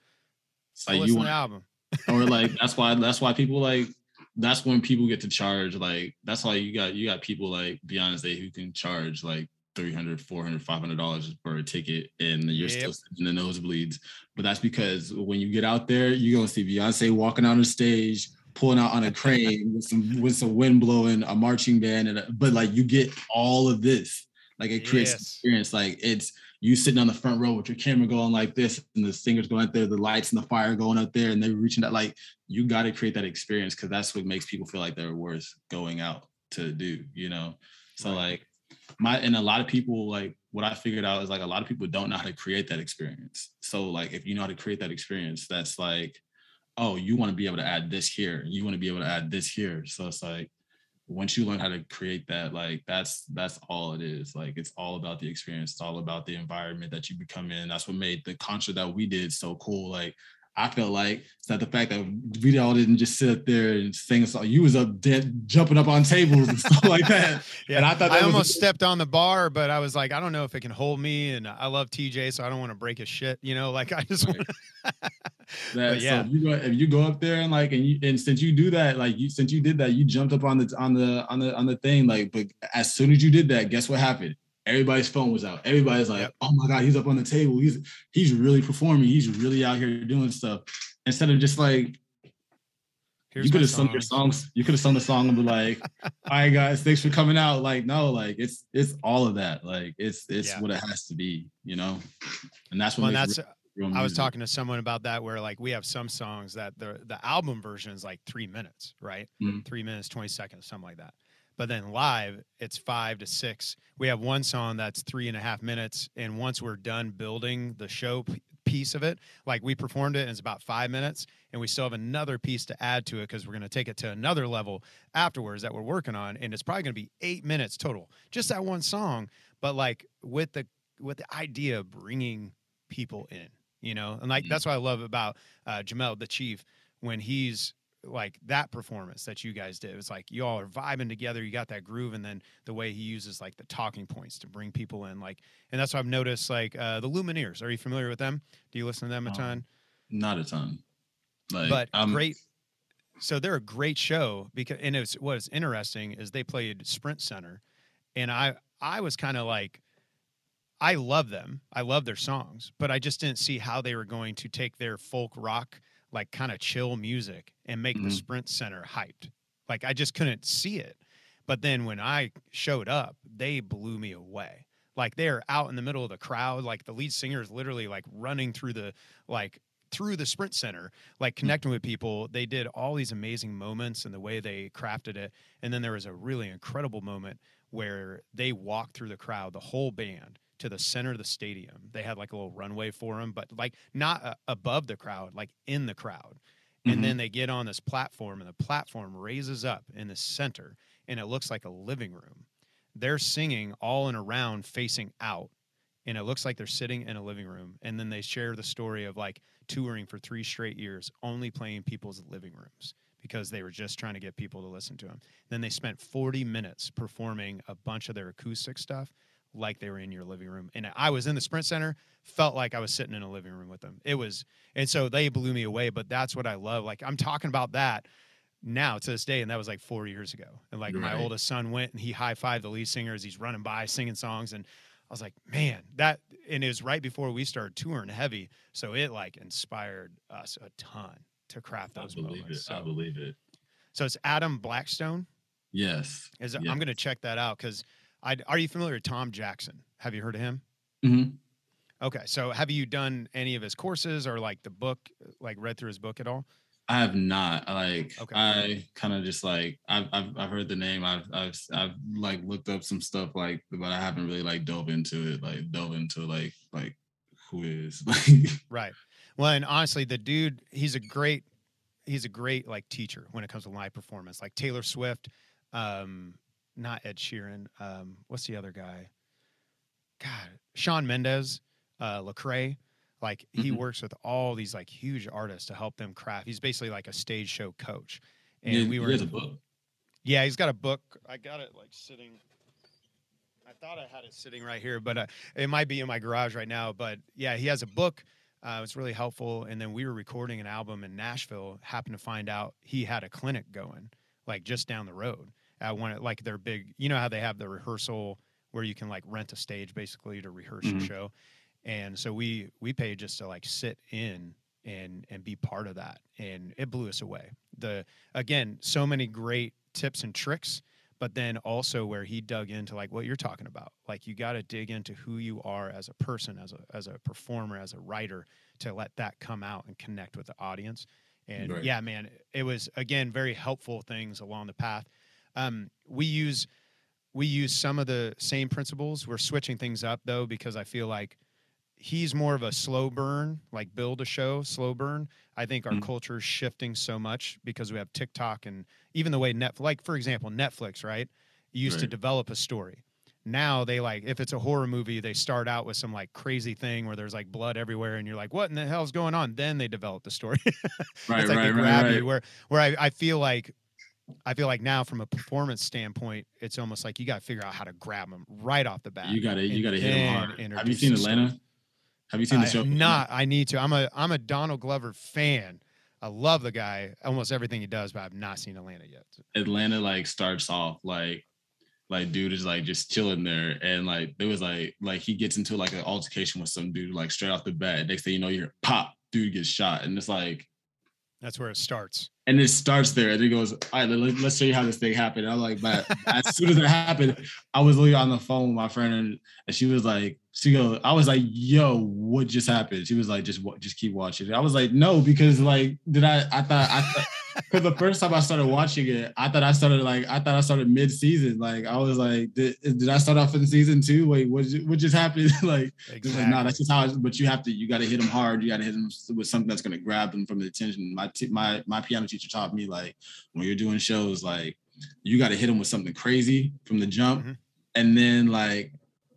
like listen you to the album. <laughs> or like that's why that's why people like that's when people get to charge like that's why you got you got people like Beyonce who can charge like 300 400 500 dollars for a ticket and you're still sitting in the nosebleeds. But that's because when you get out there you're gonna see Beyonce walking on the stage pulling out on a crane with some with some wind blowing a marching band and a, but like you get all of this like it creates Yes. experience like it's you sitting on the front row with your camera going like this and the singers going out there the lights and the fire going up there and they're reaching that like you got to create that experience because that's what makes people feel like they're worth going out to do you know so Right. like my and a lot of people like what i figured out is like a lot of people don't know how to create that experience so like if you know how to create that experience that's like oh you want to be able to add this here you want to be able to add this here so it's like once you learn how to create that like that's that's all it is. Like it's all about the experience. It's all about the environment that you become in. That's what made the concert that we did so cool. Like I felt like it's not the fact that we all didn't just sit up there and sing a song. You was up dead, jumping up on tables and stuff like that. <laughs> yeah And I thought that I almost stepped on the bar but i was like i don't know if it can hold me and i love tj so i don't want to break his shit you know like i just Right. want <laughs> That, yeah. so if you go if you go up there and like and you and since you do that like you since you did that you jumped up on the on the on the on the thing like but as soon as you did that guess what happened everybody's phone was out everybody's like oh my god he's up on the table he's he's really performing he's really out here doing stuff instead of just like here's you could have sung your song. songs you could have sung the song and be like <laughs> all right guys thanks for coming out like no like it's it's all of that like it's it's Yeah. what it has to be you know and that's what well, that's real I was talking to someone about that where like we have some songs that the the album version is like three minutes, right? Mhm. Three minutes, 20 seconds, something like that. But then live, it's five to six. We have one song that's three and a half minutes. And once we're done building the show p- piece of it. Like we performed it and it's about five minutes, and we still have another piece to add to it because we're going to take it to another level afterwards that we're working on, and it's probably going to be eight minutes total, just that one song. But like with the with the idea of bringing people in, you know, and like Mhm. that's what I love about uh, Jamel the Chief when he's like that performance that you guys did. It's like you all are vibing together. You got that groove, and then the way he uses like the talking points to bring people in, like, and that's what I've noticed. Like uh, the Lumineers, are you familiar with them? Do you listen to them a Um, ton? Not a ton. Like, but I'm, great. So they're a great show because, and it's what's interesting is they played Sprint Center, and I I was kind of like, I love them, I love their songs, but I just didn't see how they were going to take their folk rock like kind of chill music and make the Mhm. Sprint Center hyped. Like I just couldn't see it. But then when I showed up, they blew me away. Like they're out in the middle of the crowd, like the lead singer is literally like running through the like through the sprint center, like connecting with people. They did all these amazing moments and the way they crafted it. And then there was a really incredible moment where they walked through the crowd, the whole band, to the center of the stadium. They had like a little runway for them, but like not uh, above the crowd, like in the crowd. And Mhm. then they get on this platform, and the platform raises up in the center, and it looks like a living room. They're singing all in a round facing out, and it looks like they're sitting in a living room. And then they share the story of like touring for three straight years, only playing people's living rooms because they were just trying to get people to listen to them. Then they spent 40 minutes performing a bunch of their acoustic stuff like they were in your living room. And I was in the Sprint Center, felt like I was sitting in a living room with them. It was, and so they blew me away. But that's what I love. Like I'm talking about that now to this day, and that was like four years ago. And like my oldest son went and he high fived the lead singer as he's running by singing songs, and I was like, man, that. And it was right before we started touring heavy, so it like inspired us a ton to craft I those believe moments. it. I believe it. so it's Adam Blackstone. Yes. Is yes. I'm going to check that out because I are you familiar with Tom Jackson? Have you heard of him? hmm Okay, so have you done any of his courses or like the book, like read through his book at all? I have not. Like Okay. I kind of just like I've, I've I've heard the name. I've I've I've like looked up some stuff like, but I haven't really like dove into it. Like dove into like like who is like <laughs> Right. Well, and honestly, the dude, he's a great, he's a great like teacher when it comes to live performance. Like Taylor Swift, um, not Ed Sheeran. Um, what's the other guy? God, Shawn Mendes, uh, Lecrae. Like he Mhm. works with all these like huge artists to help them craft. He's basically like a stage show coach. And Yeah, we he were has in- a book. Yeah, he's got a book. I got it like sitting. I thought I had it sitting right here, but uh, it might be in my garage right now. But yeah, he has a book. Uh, it's really helpful. And then we were recording an album in Nashville. Happened to find out he had a clinic going, like just down the road at one. Like their big, you know how they have the rehearsal where you can like rent a stage basically to rehearse your Mhm. show. And so we we paid just to like sit in and and be part of that, and it blew us away. The again, so many great tips and tricks, but then also where he dug into like what you're talking about. Like you got to dig into who you are as a person, as a as a performer, as a writer to let that come out and connect with the audience. And Right. yeah, man, it was again very helpful things along the path. Um, we use we use some of the same principles. We're switching things up though because I feel like he's more of a slow burn, like build a show, slow burn. I think our Mhm. culture is shifting so much because we have TikTok and even the way Net, like for example, Netflix, right? Used to develop a story. Now they like if it's a horror movie, they start out with some like crazy thing where there's like blood everywhere, and you're like, "What in the hell's going on?" Then they develop the story. <laughs> Right, it's like right, they right, grab right. you. Where where I, I feel like I feel like now from a performance standpoint, it's almost like you got to figure out how to grab them right off the bat. You gotta you and gotta hit then him hard. Have you seen. Atlanta? Have you seen the I show? not. I need to. I'm a I'm a Donald Glover fan. I love the guy, almost everything he does, but I've not seen Atlanta yet. Atlanta like starts off like like dude is like just chilling there and like there was like like he gets into like an altercation with some dude like straight off the bat. Next thing you know, you're pop, dude gets shot, and it's like That's where it starts. And it starts there and it goes, all right, let, let's show you how this thing happened. I'm like, but as soon as it happened, I was literally on the phone with my friend and, and she was like, she goes, I was like, yo, what just happened? She was like, just just keep watching. I was like, no, because like, did I? I thought I thought <laughs> because the first time I started watching it, I thought I started like I thought I started mid season. Like I was like, did, did I start off in season two? Wait, what what just happened? <laughs> like, exactly. like, no, that's just how. I, but you have to you got to hit them hard. You got to hit them with something that's gonna grab them from the attention. My t- my my piano teacher taught me like when you're doing shows, like you got to hit them with something crazy from the jump, mm-hmm. and then like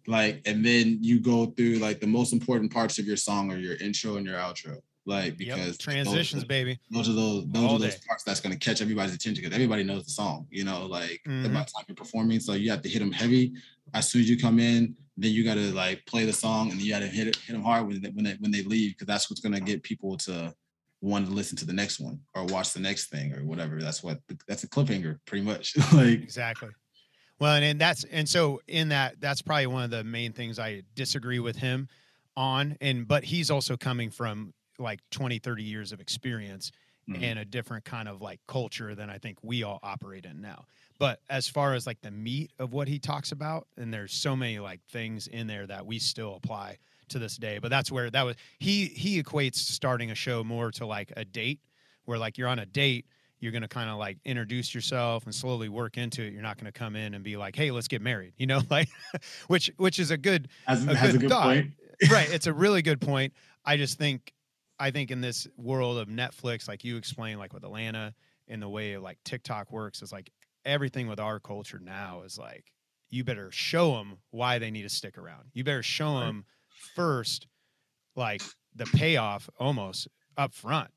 like and then you go through like the most important parts of your song or your intro and your outro like because yep. transitions those, baby those are those those All are those day. parts that's going to catch everybody's attention because everybody knows the song you know like mm-hmm. the time you're performing so you have to hit them heavy as soon as you come in then you got to like play the song and you got to hit it hit them hard when they, when they when they leave because that's what's going to get people to want to listen to the next one or watch the next thing or whatever that's what that's a cliffhanger pretty much <laughs> like exactly well, and, and that's and so in that that's probably one of the main things I disagree with him on and but he's also coming from like 20 30 years of experience mm-hmm. and a different kind of like culture than I think we all operate in now. But as far as like the meat of what he talks about and there's so many like things in there that we still apply to this day. But that's where that was he he equates starting a show more to like a date where like you're on a date you're going to kind of like introduce yourself and slowly work into it. You're not going to come in and be like, "Hey, let's get married," you know, <laughs> like which which is a good has, a, good, a good point. <laughs> right, it's a really good point. I just think I think in this world of Netflix, like you explained, like with Atlanta and the way like TikTok works, is like everything with our culture now is like you better show them why they need to stick around. You better show them first, like the payoff almost up front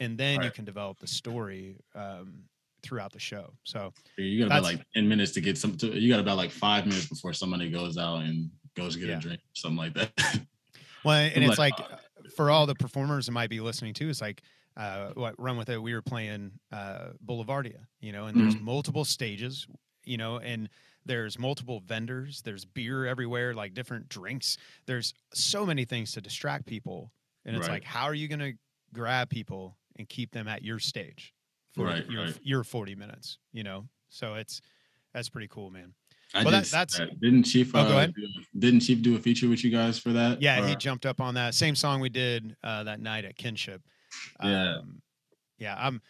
and then right. you can develop the story um, throughout the show. So you got about like ten minutes to get some. To, you got about like five minutes before somebody goes out and goes to get yeah. a drink, something like that. <laughs> well, and it's like, like uh, for all the performers that might be listening to, it's like. Uh, what run with it? We were playing uh, Boulevardia, you know, and there's mm-hmm. multiple stages, you know, and there's multiple vendors. There's beer everywhere, like different drinks. There's so many things to distract people, and it's right. like, how are you going to grab people and keep them at your stage for right, your, right. your 40 minutes, you know? So it's, that's pretty cool, man. I well, that, that's that. didn't Chief. Oh, uh, didn't Chief do a feature with you guys for that? Yeah, or? he jumped up on that same song we did uh, that night at Kinship. Yeah, um, yeah. I'm.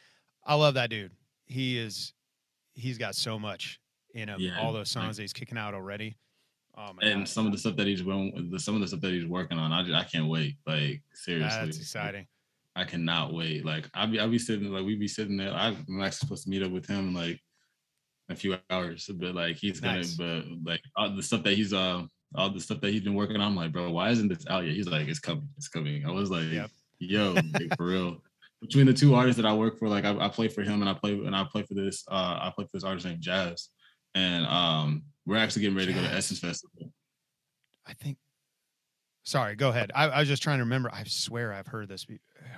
I love that dude. He is. He's got so much in him. Yeah, all those songs like, that he's kicking out already. Oh and God. some of the stuff that he's some of the stuff that he's working on, I just, I can't wait. Like seriously, that's exciting. I cannot wait. Like I'll be I'll be sitting like we be sitting there. I'm actually supposed to meet up with him in like a few hours, but like he's gonna but like all the stuff that he's uh all the stuff that he's been working on. I'm like, bro, why isn't this out yet? He's like, it's coming, it's coming. I was like, yep. yo, like, for real. Between the two artists that I work for, like I, I play for him and I play and I play for this uh I play for this artist named Jazz. And um we're actually getting ready Jazz. to go to Essence Festival. I think Sorry, go ahead. I, I, was just trying to remember. I swear I've heard this,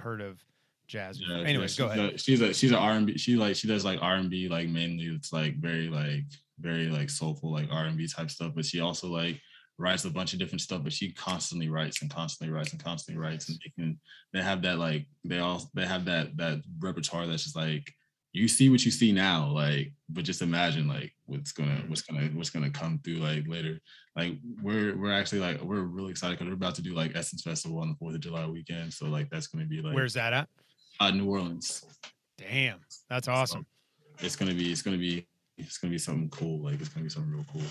heard of jazz. Yeah, Anyways, yeah, go ahead. A, she's a she's an R and B. She like she does like R and B like mainly. It's like very like very like soulful like R and B type stuff. But she also like writes a bunch of different stuff. But she constantly writes and constantly writes and constantly writes. And they can they have that like they all they have that that repertoire that's just like you see what you see now, like, but just imagine like what's gonna what's gonna what's gonna come through like later. Like we're we're actually like we're really excited because we're about to do like Essence Festival on the Fourth of July weekend. So like that's gonna be like where's that at? Uh, New Orleans. Damn, that's awesome. So it's gonna be it's gonna be it's gonna be something cool. Like it's gonna be something real cool.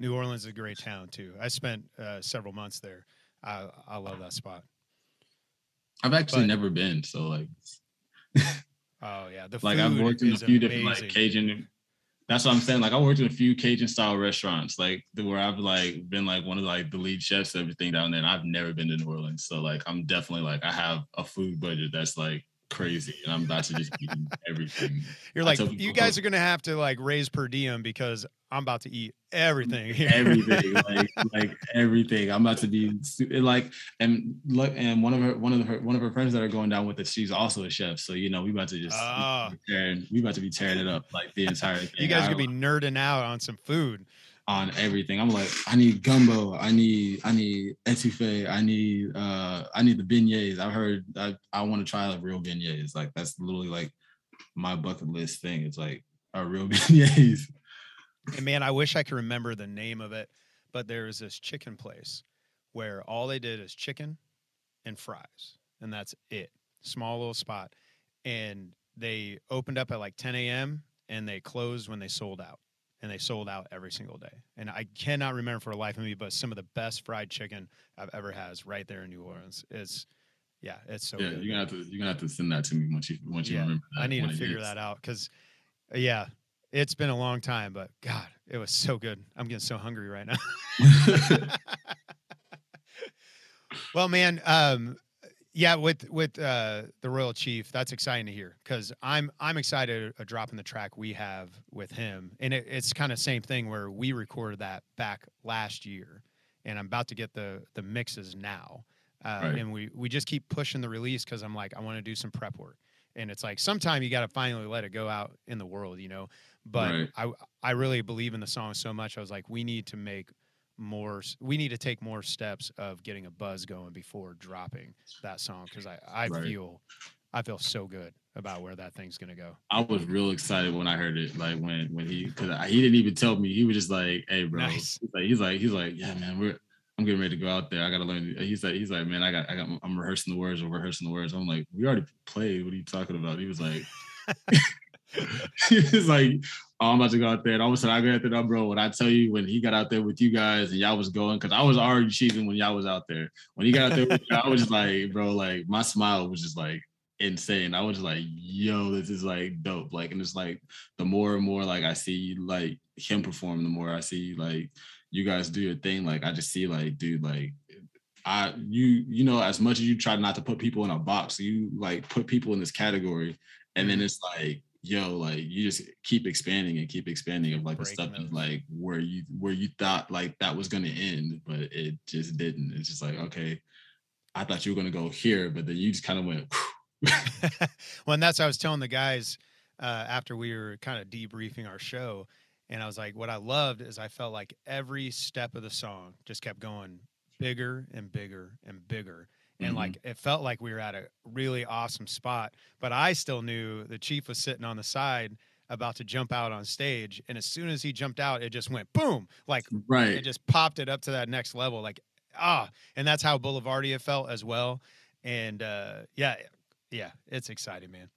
New Orleans is a great town too. I spent uh, several months there. I I love that spot. I've actually but, never been, so like. <laughs> Oh yeah, the like I've worked in a few amazing. different like Cajun. That's what I'm saying. Like I worked in a few Cajun style restaurants, like where I've like been like one of like the lead chefs, everything down there. And I've never been to New Orleans, so like I'm definitely like I have a food budget that's like crazy, and I'm about to just eat <laughs> everything. You're like, you guys are gonna have to like raise per diem because I'm about to eat everything. Here. Everything, <laughs> like like everything. I'm about to be like, and look, and one of her, one of her, one of her friends that are going down with us, she's also a chef. So you know, we about to just, oh. tearing, we about to be tearing it up like the entire thing. You guys are gonna be nerding out on some food on everything. I'm like, I need gumbo, I need, I need etouffee, I need, uh, I need the beignets. I've heard, I, I want to try like real beignets. Like that's literally like my bucket list thing. It's like a real <laughs> beignets. And man, I wish I could remember the name of it, but there was this chicken place where all they did is chicken and fries, and that's it. Small little spot, and they opened up at like 10 a.m. and they closed when they sold out, and they sold out every single day. And I cannot remember for the life of me, but some of the best fried chicken I've ever had is right there in New Orleans. It's yeah, it's so yeah, good. you're gonna have to you're gonna have to send that to me once you once you remember. That, I need to figure that out because, yeah, it's been a long time, but God, it was so good. I'm getting so hungry right now. <laughs> <laughs> well, man, um, yeah, with with uh, the Royal Chief, that's exciting to hear because I'm I'm excited uh, dropping the track we have with him, and it, it's kind of same thing where we recorded that back last year, and I'm about to get the the mixes now, uh, Right. and we we just keep pushing the release because I'm like I want to do some prep work, and it's like sometime you got to finally let it go out in the world, you know. But Right. I I really believe in the song so much. I was like, we need to make more. We need to take more steps of getting a buzz going before dropping that song because I I Right. feel I feel so good about where that thing's gonna go. I was real excited when I heard it. Like when when he because he didn't even tell me. He was just like, "Hey, bro." Nice. He's like he's like he's like, "Yeah, man, we're." I'm getting ready to go out there. I gotta learn. He's like, he's like, man, I got, I got, I'm rehearsing the words. We're rehearsing the words. I'm like, we already played. What are you talking about? He was like, <laughs> <laughs> he was like, oh, I'm about to go out there. And all of a sudden, I go out there, bro. When I tell you, when he got out there with you guys and y'all was going, because I was already cheating when y'all was out there. When he got out there, with you, I was just <laughs> like, bro, like my smile was just like insane. I was just like, yo, this is like dope. Like, and it's like the more and more like I see like him perform, the more I see like you guys do your thing. Like, I just see like, dude, like I you you know, as much as you try not to put people in a box, you like put people in this category, and then mm. it's like, yo, like you just keep expanding and keep expanding of like the stuff like where you where you thought like that was gonna end, but it just didn't. It's just like, okay, I thought you were gonna go here, but then you just kind of went. <laughs> well, and that's what I was telling the guys uh, after we were kind of debriefing our show, and I was like, what I loved is I felt like every step of the song just kept going bigger and bigger and bigger. And Mhm. like it felt like we were at a really awesome spot, but I still knew the chief was sitting on the side about to jump out on stage. And as soon as he jumped out, it just went boom, like right. it just popped it up to that next level like ah and that's how boulevardia felt as well and uh yeah yeah it's exciting man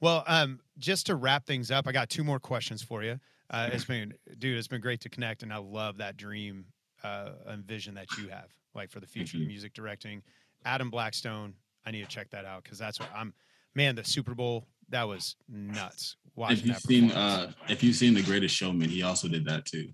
well um just to wrap things up i got two more questions for you uh it's <clears throat> been dude it's been great to connect and i love that dream uh and vision that you have like for the future of music directing adam blackstone i need to check that out because that's what i'm man the super bowl that was nuts watching if you've that seen uh if you've seen the greatest showman, he also did that too.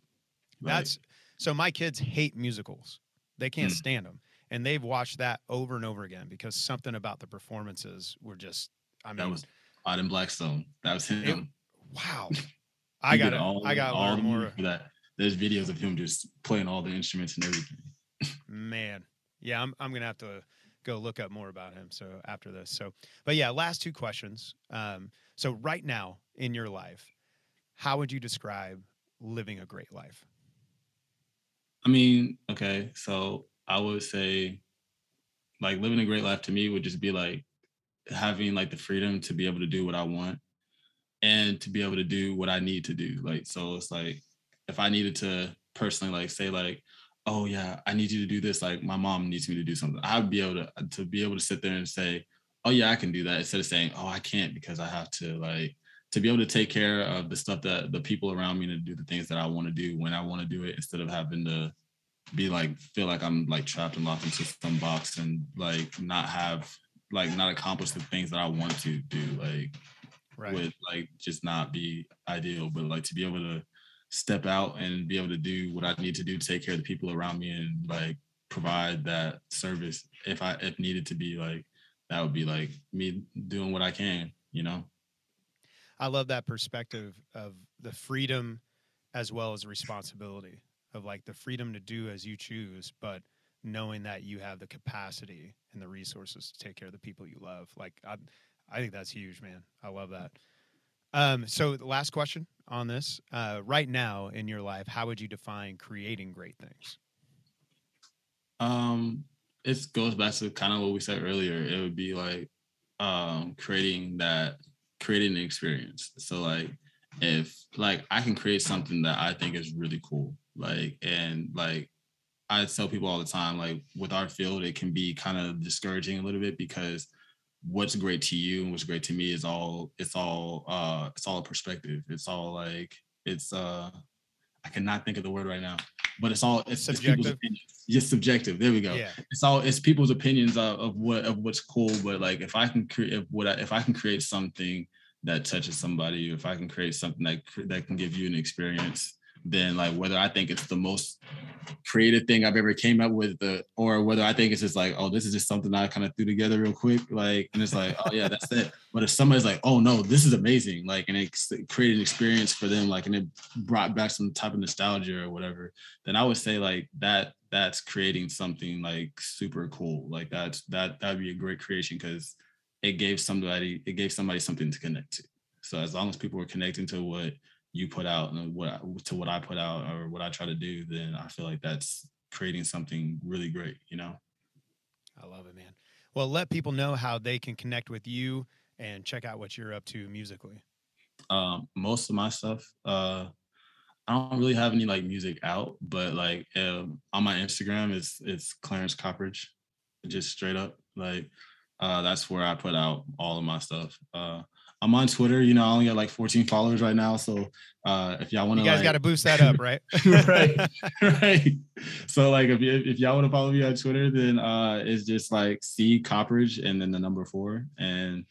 Like, That's so my kids hate musicals. They can't Mm. stand them. And they've watched that over and over again because something about the performances were just I mean that was Adam Blackstone. That was him. wow. <laughs> I got to I got all more that. There's videos of him just playing all the instruments and everything. <laughs> man. Yeah, I'm I'm going to have to go look up more about him so after this. So but yeah, last two questions. Um so right now in your life, how would you describe living a great life? I mean, okay, so I would say like living a great life to me would just be like having like the freedom to be able to do what I want and to be able to do what I need to do. Like so it's like if I needed to personally like say like oh yeah, I need you to do this like my mom needs me to do something. I would be able to uh, to be able to sit there and say, "Oh yeah, I can do that." Instead of saying, "Oh, I can't because I have to like to be able to take care of the stuff that the people around me to do the things that I want to do when I want to do it instead of having to be like feel like I'm like trapped and locked into some box and like not have like not accomplish the things that I want to do like Right. would like just not be ideal but like to be able to step out and be able to do what I need to do to take care of the people around me and like provide that service if I if needed to be like that would be like me doing what I can you know I love that perspective of the freedom as well as responsibility of like the freedom to do as you choose, but knowing that you have the capacity and the resources to take care of the people you love. Like I, I think that's huge, man. I love that. Um, so the last question on this, uh, right now in your life, how would you define creating great things? Um, it goes back to kind of what we said earlier. It would be like um creating that creating an experience. So like if like I can create something that I think is really cool, like and like I tell people all the time, like with our field, it can be kind of discouraging a little bit because what's great to you and what's great to me is all it's all uh it's all a perspective. It's all like it's uh I cannot think of the word right now, but it's all it's, it's people's Subjective? opinions. Just subjective. There we go. Yeah. It's all it's people's opinions of, of what of what's cool. But like if I can create if what I, if I can create something that touches somebody, if I can create something that that can give you an experience, then like whether I think it's the most creative thing I've ever came up with, the or whether I think it's just like, oh, this is just something I kind of threw together real quick, like, and it's like, oh yeah, that's it. But if somebody's like, oh no, this is amazing, like, and it created an experience for them, like, and it brought back some type of nostalgia or whatever, then I would say like that that's creating something like super cool. Like that's that that'd be a great creation because it gave somebody it gave somebody something to connect to. So as long as people were connecting to what you put out and what I, to what I put out or what I try to do, then I feel like that's creating something really great. You know. I love it, man. Well, let people know how they can connect with you and check out what you're up to musically. um most of my stuff uh i don't really have any like music out but like um, on my instagram it's it's clarence coppridge just straight up like uh that's where i put out all of my stuff uh i'm on twitter you know i only got like 14 followers right now so uh if y'all want to, You guys like, got to boost that up, right? <laughs> <laughs> right right. So like if, you, if y'all want to follow me on twitter then uh it's just like c coppridge and then the number four and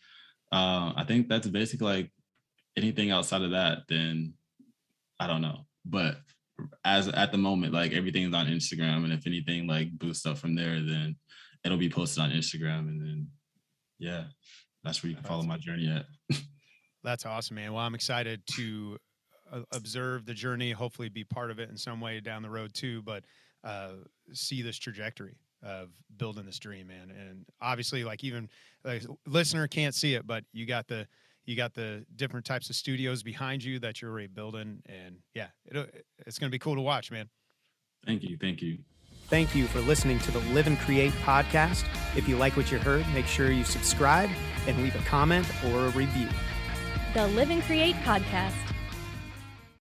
uh i think that's basically like anything outside of that then i don't know. But as at the moment like everything's on instagram and if anything like boosts up from there then it'll be posted on instagram and then yeah that's where you can follow my journey at <laughs> That's awesome, man. Well, I'm excited to uh, observe the journey, hopefully be part of it in some way down the road too, but uh, see this trajectory of building this dream, man. And obviously, like even like listener can't see it, but you got the you got the different types of studios behind you that you're already building, and yeah, it, it's going to be cool to watch, man. thank you thank you Thank you for listening to the Live and Create podcast. If you like what you heard, make sure you subscribe and leave a comment or a review. The Live and Create Podcast.